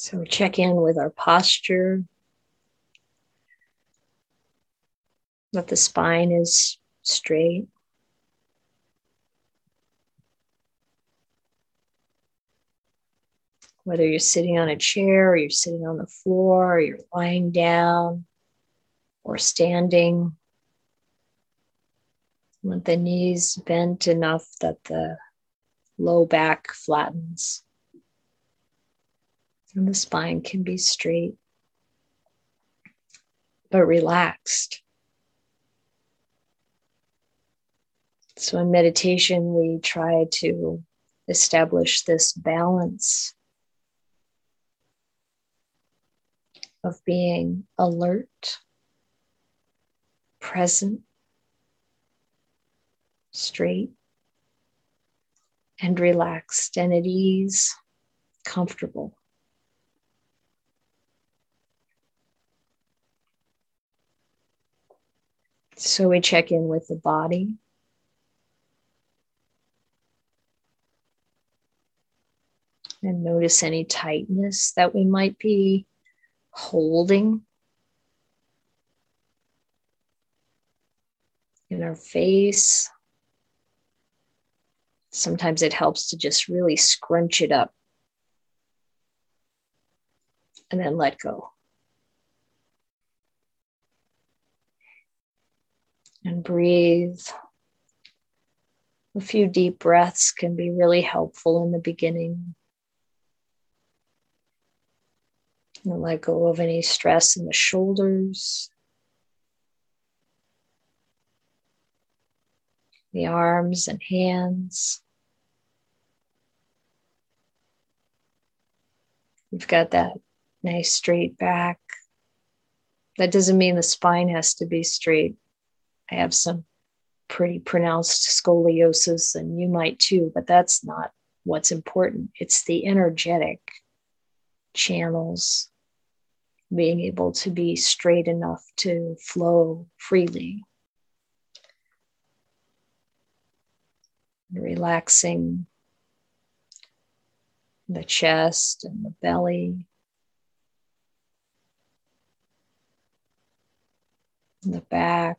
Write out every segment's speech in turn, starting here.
So check in with our posture. That the spine is straight. Whether you're sitting on a chair or you're sitting on the floor or you're lying down or standing. Let the knees bent enough that the low back flattens and the spine can be straight but relaxed. So, in meditation, we try to establish this balance of being alert, present, straight, and relaxed and at ease, comfortable. So we check in with the body. And notice any tightness that we might be holding in our face. Sometimes it helps to just really scrunch it up and then let go. And breathe. A few deep breaths can be really helpful in the beginning. And let go of any stress in the shoulders, the arms and hands. You've got that nice straight back. That doesn't mean the spine has to be straight. I have some pretty pronounced scoliosis, and you might too, but that's not what's important. It's the energetic channels being able to be straight enough to flow freely. Relaxing the chest and the belly. The back.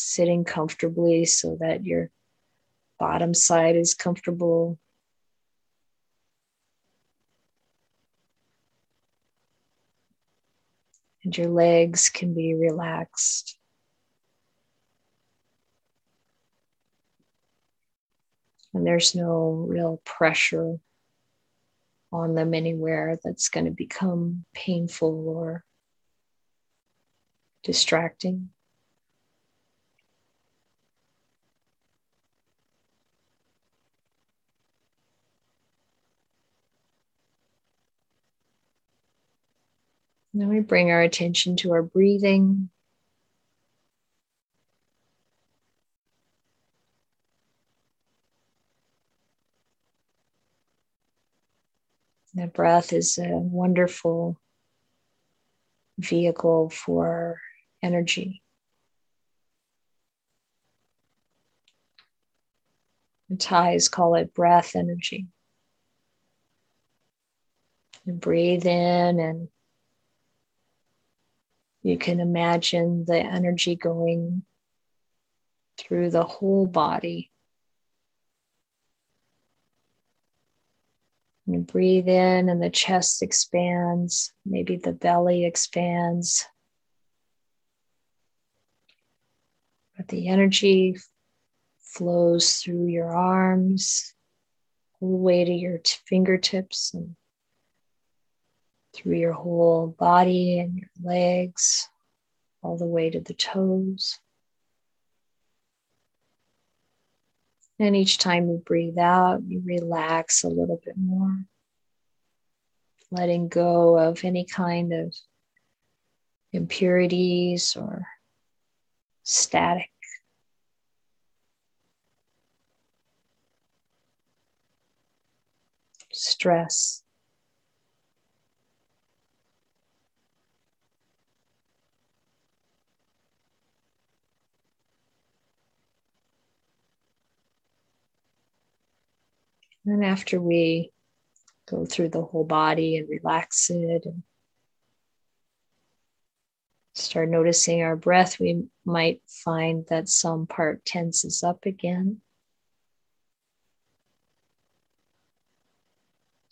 Sitting comfortably so that your bottom side is comfortable. And your legs can be relaxed. And there's no real pressure on them anywhere that's going to become painful or distracting. Then we bring our attention to our breathing. The breath is a wonderful vehicle for energy. The Thais call it breath energy. And breathe in and you can imagine the energy going through the whole body. You breathe in, and the chest expands, maybe the belly expands. But the energy flows through your arms, all the way to your t- fingertips and through your whole body and your legs, all the way to the toes. And each time you breathe out, you relax a little bit more, letting go of any kind of impurities or static. Stress. And after we go through the whole body and relax it and start noticing our breath, we might find that some part tenses up again.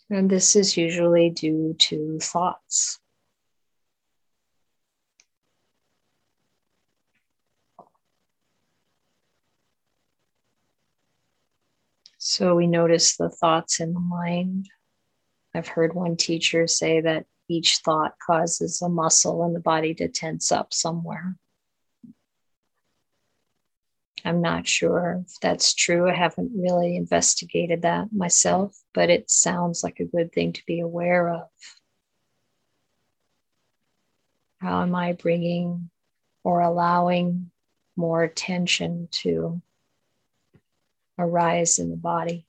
And this is usually due to thoughts. So we notice the thoughts in the mind. I've heard one teacher say that each thought causes a muscle in the body to tense up somewhere. I'm not sure if that's true. I haven't really investigated that myself, but it sounds like a good thing to be aware of. How am I bringing or allowing more attention to arise in the body?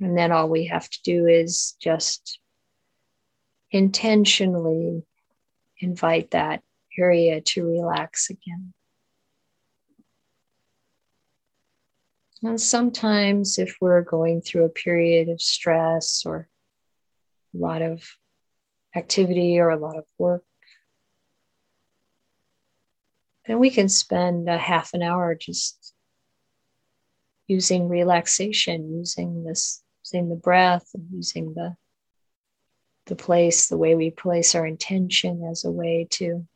And then all we have to do is just intentionally invite that area to relax again. And sometimes, if we're going through a period of stress or a lot of activity or a lot of work, then we can spend a half an hour just using relaxation, using this, using the breath, and using the the place, the way we place our intention as a way to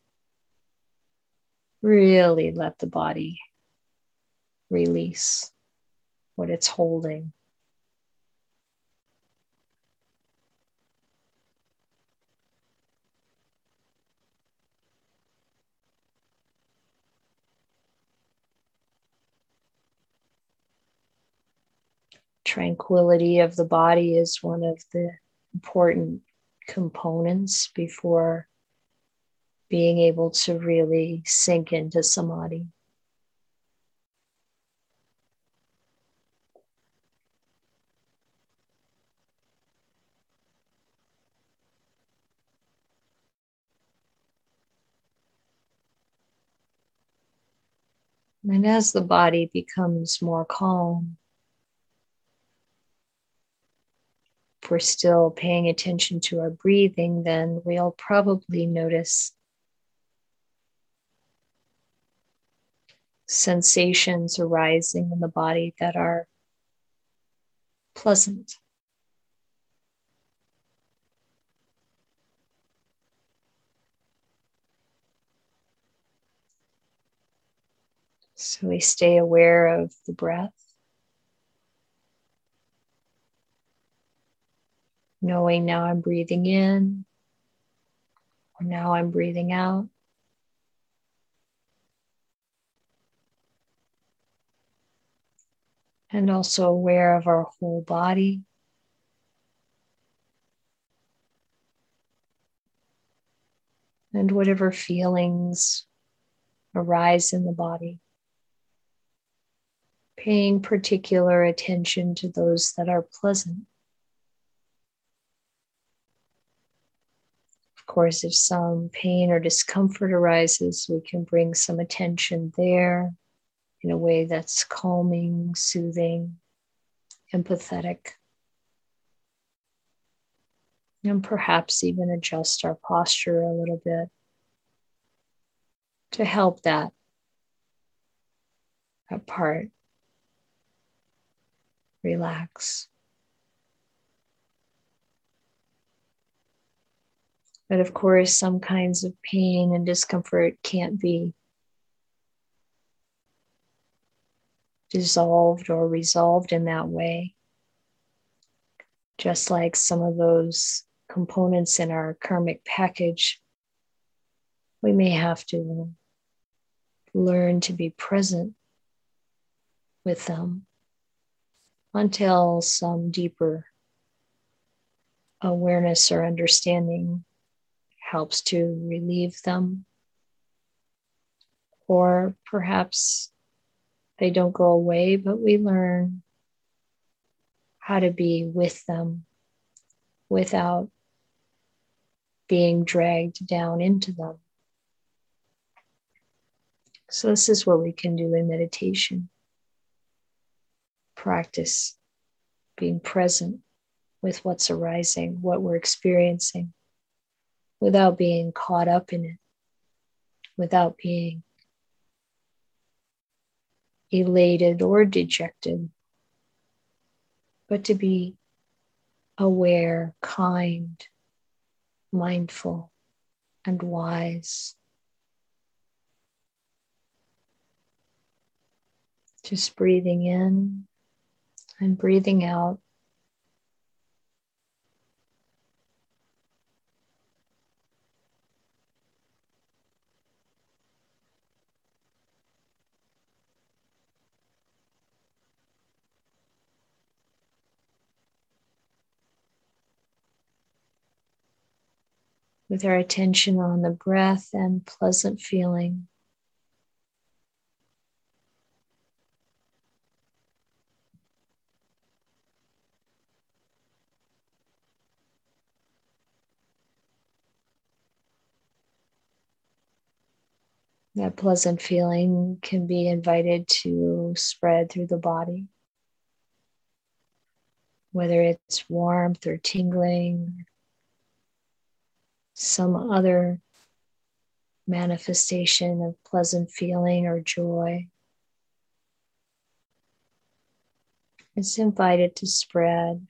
really let the body release what it's holding. Tranquility of the body is one of the important components before being able to really sink into samadhi. And as the body becomes more calm, we're still paying attention to our breathing, then we'll probably notice sensations arising in the body that are pleasant. So we stay aware of the breath. Knowing now I'm breathing in or now I'm breathing out. And also aware of our whole body. And whatever feelings arise in the body. Paying particular attention to those that are pleasant. Of course, if some pain or discomfort arises, we can bring some attention there in a way that's calming, soothing, empathetic. And perhaps even adjust our posture a little bit to help that, that part relax. But of course, some kinds of pain and discomfort can't be dissolved or resolved in that way. Just like some of those components in our karmic package, we may have to learn to be present with them until some deeper awareness or understanding helps to relieve them. Or perhaps they don't go away, but we learn how to be with them without being dragged down into them. So, this is what we can do in meditation practice being present with what's arising, what we're experiencing, without being caught up in it, without being elated or dejected, but to be aware, kind, mindful, and wise. Just breathing in and breathing out. With our attention on the breath and pleasant feeling. That pleasant feeling can be invited to spread through the body, whether it's warmth or tingling, some other manifestation of pleasant feeling or joy. It's invited to spread.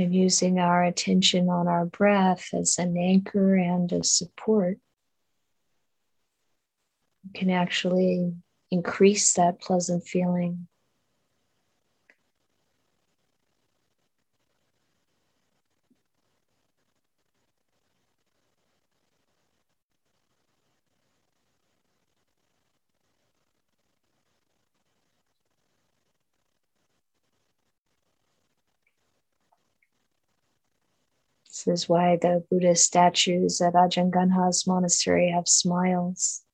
And using our attention on our breath as an anchor and a support can actually increase that pleasant feeling. This is why the Buddhist statues at Ajahn Ganha's monastery have smiles.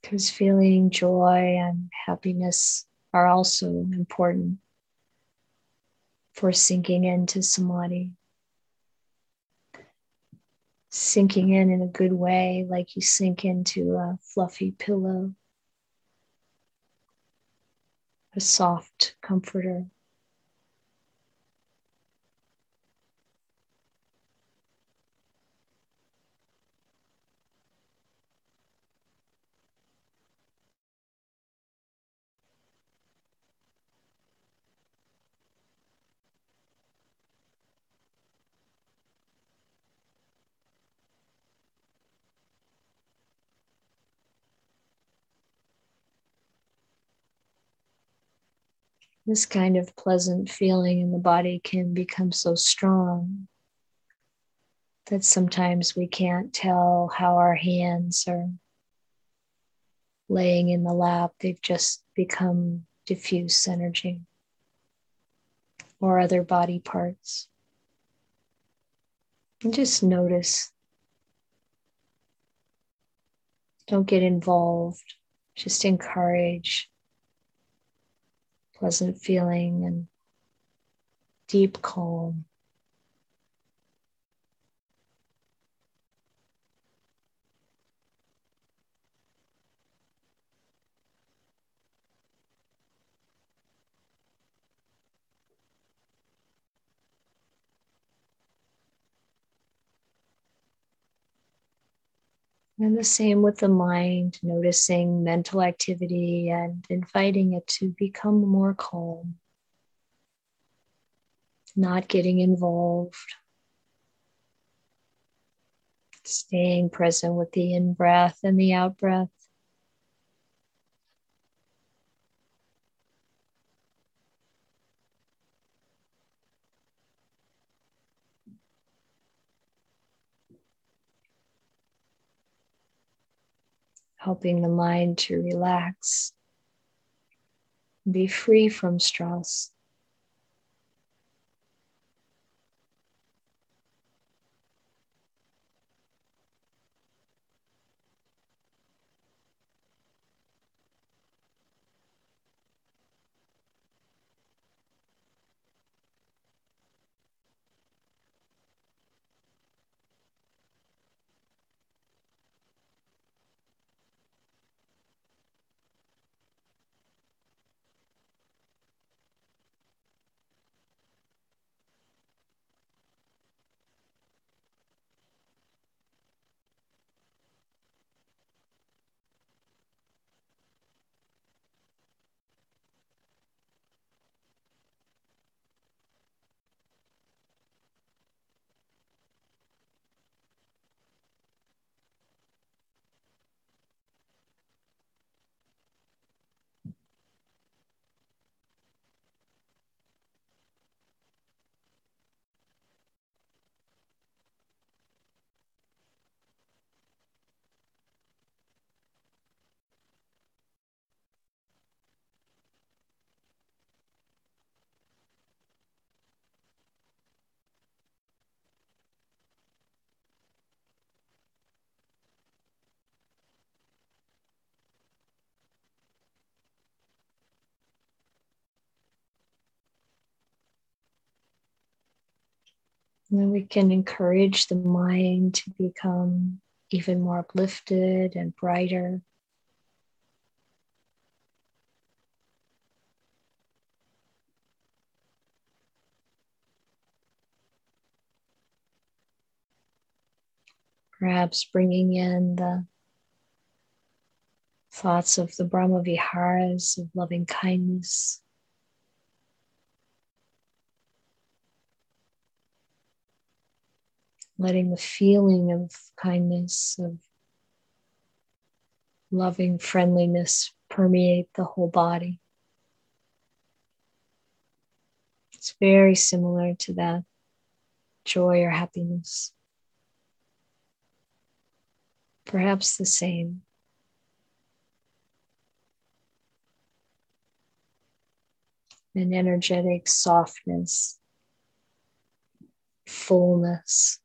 Because feeling joy and happiness are also important for sinking into samadhi sinking in in a good way, like you sink into a fluffy pillow, a soft comforter. This kind of pleasant feeling in the body can become so strong that sometimes we can't tell how our hands are laying in the lap. They've just become diffuse energy or other body parts. And just notice. Don't get involved. Just encourage pleasant feeling and deep calm. And the same with the mind, noticing mental activity and inviting it to become more calm, not getting involved, staying present with the in breath and the out breath. Helping the mind to relax, be free from stress. And we can encourage the mind to become even more uplifted and brighter. Perhaps bringing in the thoughts of the Brahma Viharas of loving kindness. Letting the feeling of kindness, of loving friendliness permeate the whole body. It's very similar to that joy or happiness. Perhaps the same. An energetic softness, fullness.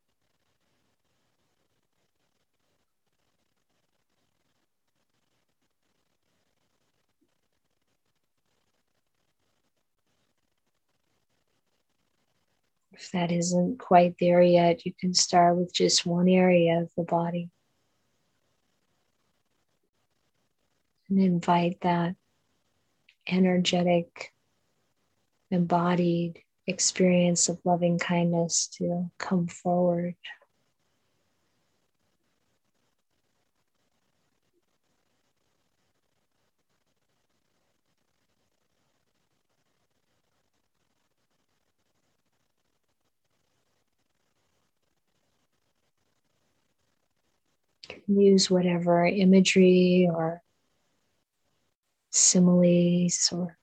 If that isn't quite there yet, you can start with just one area of the body. And invite that energetic, embodied experience of loving kindness to come forward. Use whatever imagery or similes or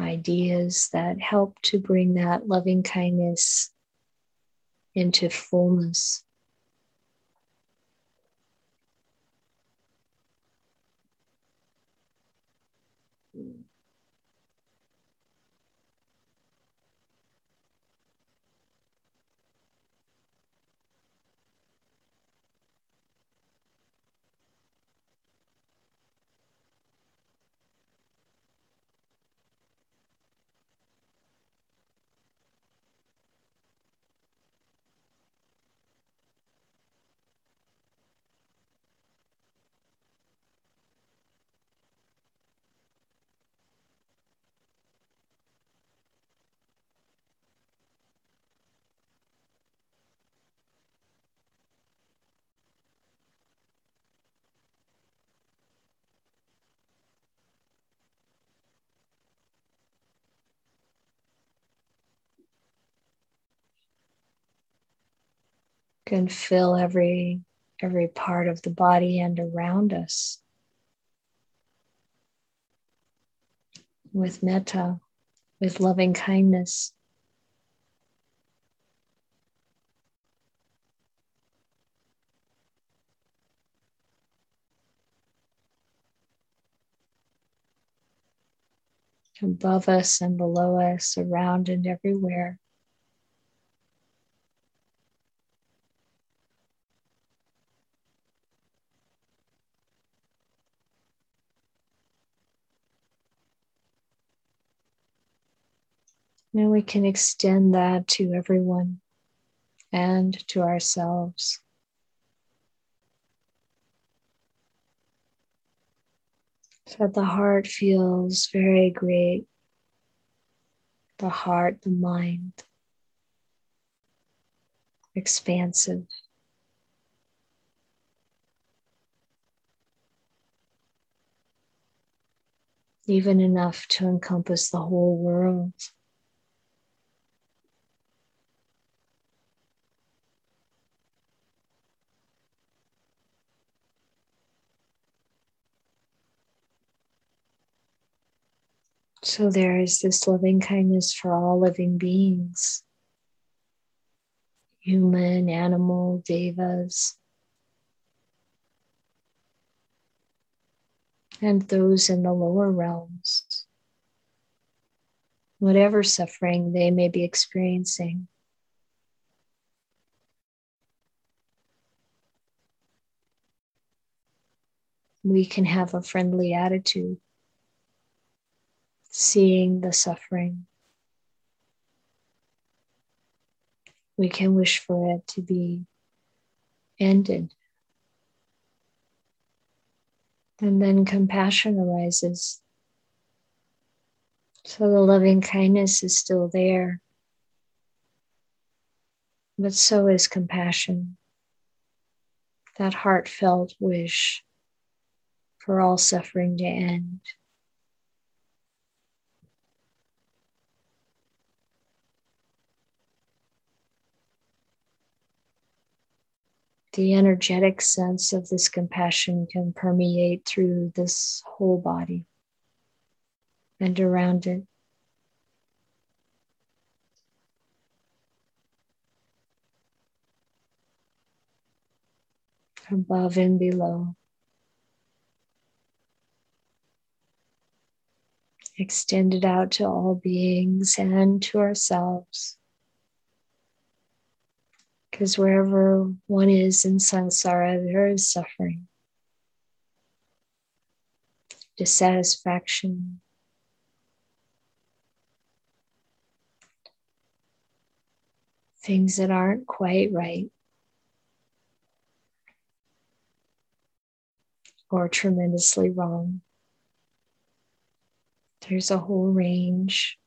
ideas that help to bring that loving kindness into fullness. can fill every every part of the body and around us with metta, with loving kindness. Above us and below us, around and everywhere. And we can extend that to everyone and to ourselves. So the heart feels very great. The heart, the mind, expansive. Even enough to encompass the whole world. So there is this loving kindness for all living beings. Human, animal, devas, and those in the lower realms, whatever suffering they may be experiencing. We can have a friendly attitude seeing the suffering. We can wish for it to be ended. And then compassion arises. So the loving kindness is still there, but so is compassion. That heartfelt wish for all suffering to end. The energetic sense of this compassion can permeate through this whole body and around it. Above and below. Extended out to all beings and to ourselves. Because wherever one is in samsara, there is suffering, dissatisfaction, things that aren't quite right, or tremendously wrong. There's a whole range.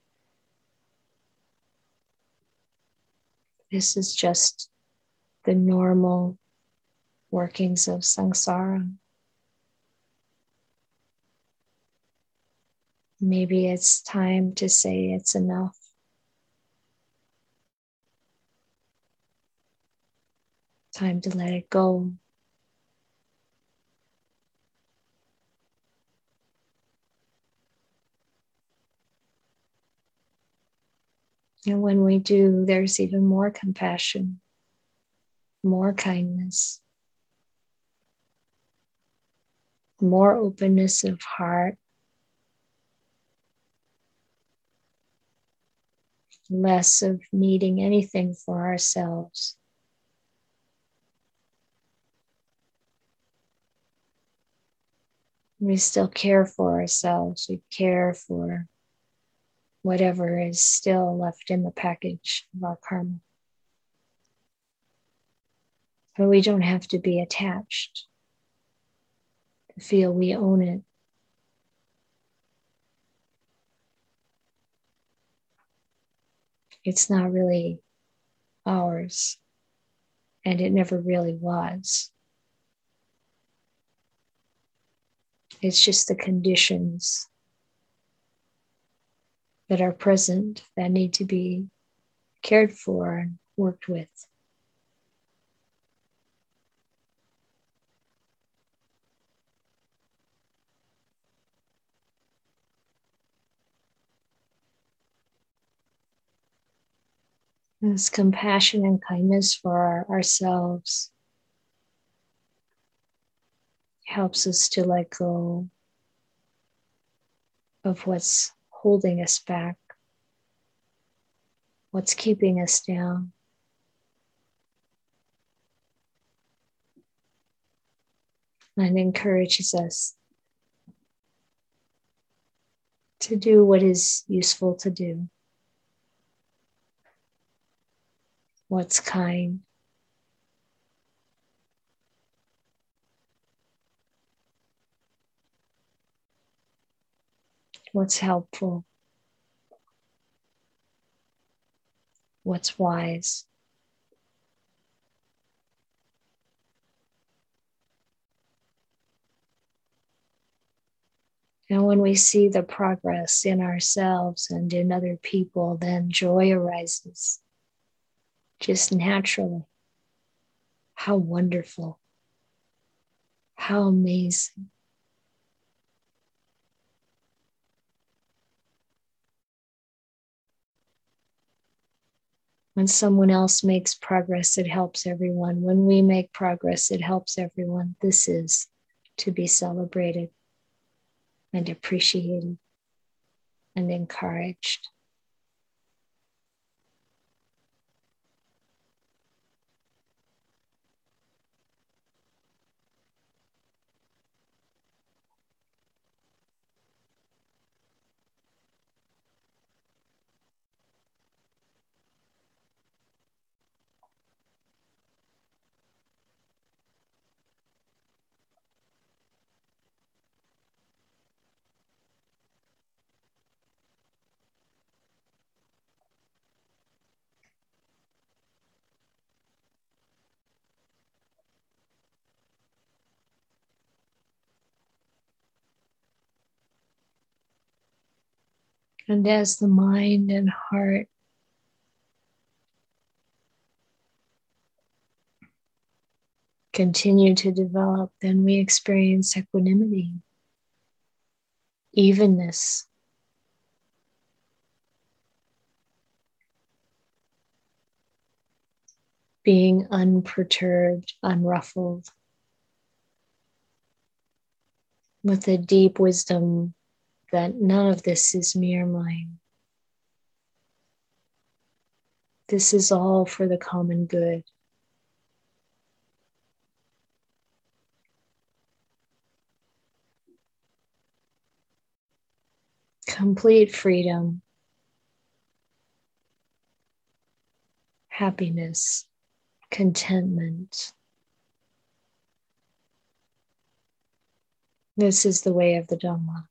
This is just the normal workings of samsara. Maybe it's time to say it's enough. Time to let it go. And when we do, there's even more compassion more kindness, more openness of heart, less of needing anything for ourselves. We still care for ourselves. We care for whatever is still left in the package of our karma. We don't have to be attached to feel we own it. It's not really ours, and it never really was. It's just the conditions that are present that need to be cared for and worked with. This compassion and kindness for ourselves helps us to let go of what's holding us back, what's keeping us down. And encourages us to do what is useful to do, what's kind. What's helpful? What's wise? And when we see the progress in ourselves and in other people, then joy arises just naturally. How wonderful! How amazing. When someone else makes progress, it helps everyone. When we make progress, it helps everyone. This is to be celebrated and appreciated and encouraged. And as the mind and heart continue to develop, then we experience equanimity, evenness. Being unperturbed, unruffled, with a deep wisdom that none of this is mere mine. This is all for the common good. Complete freedom, happiness, contentment. This is the way of the Dhamma.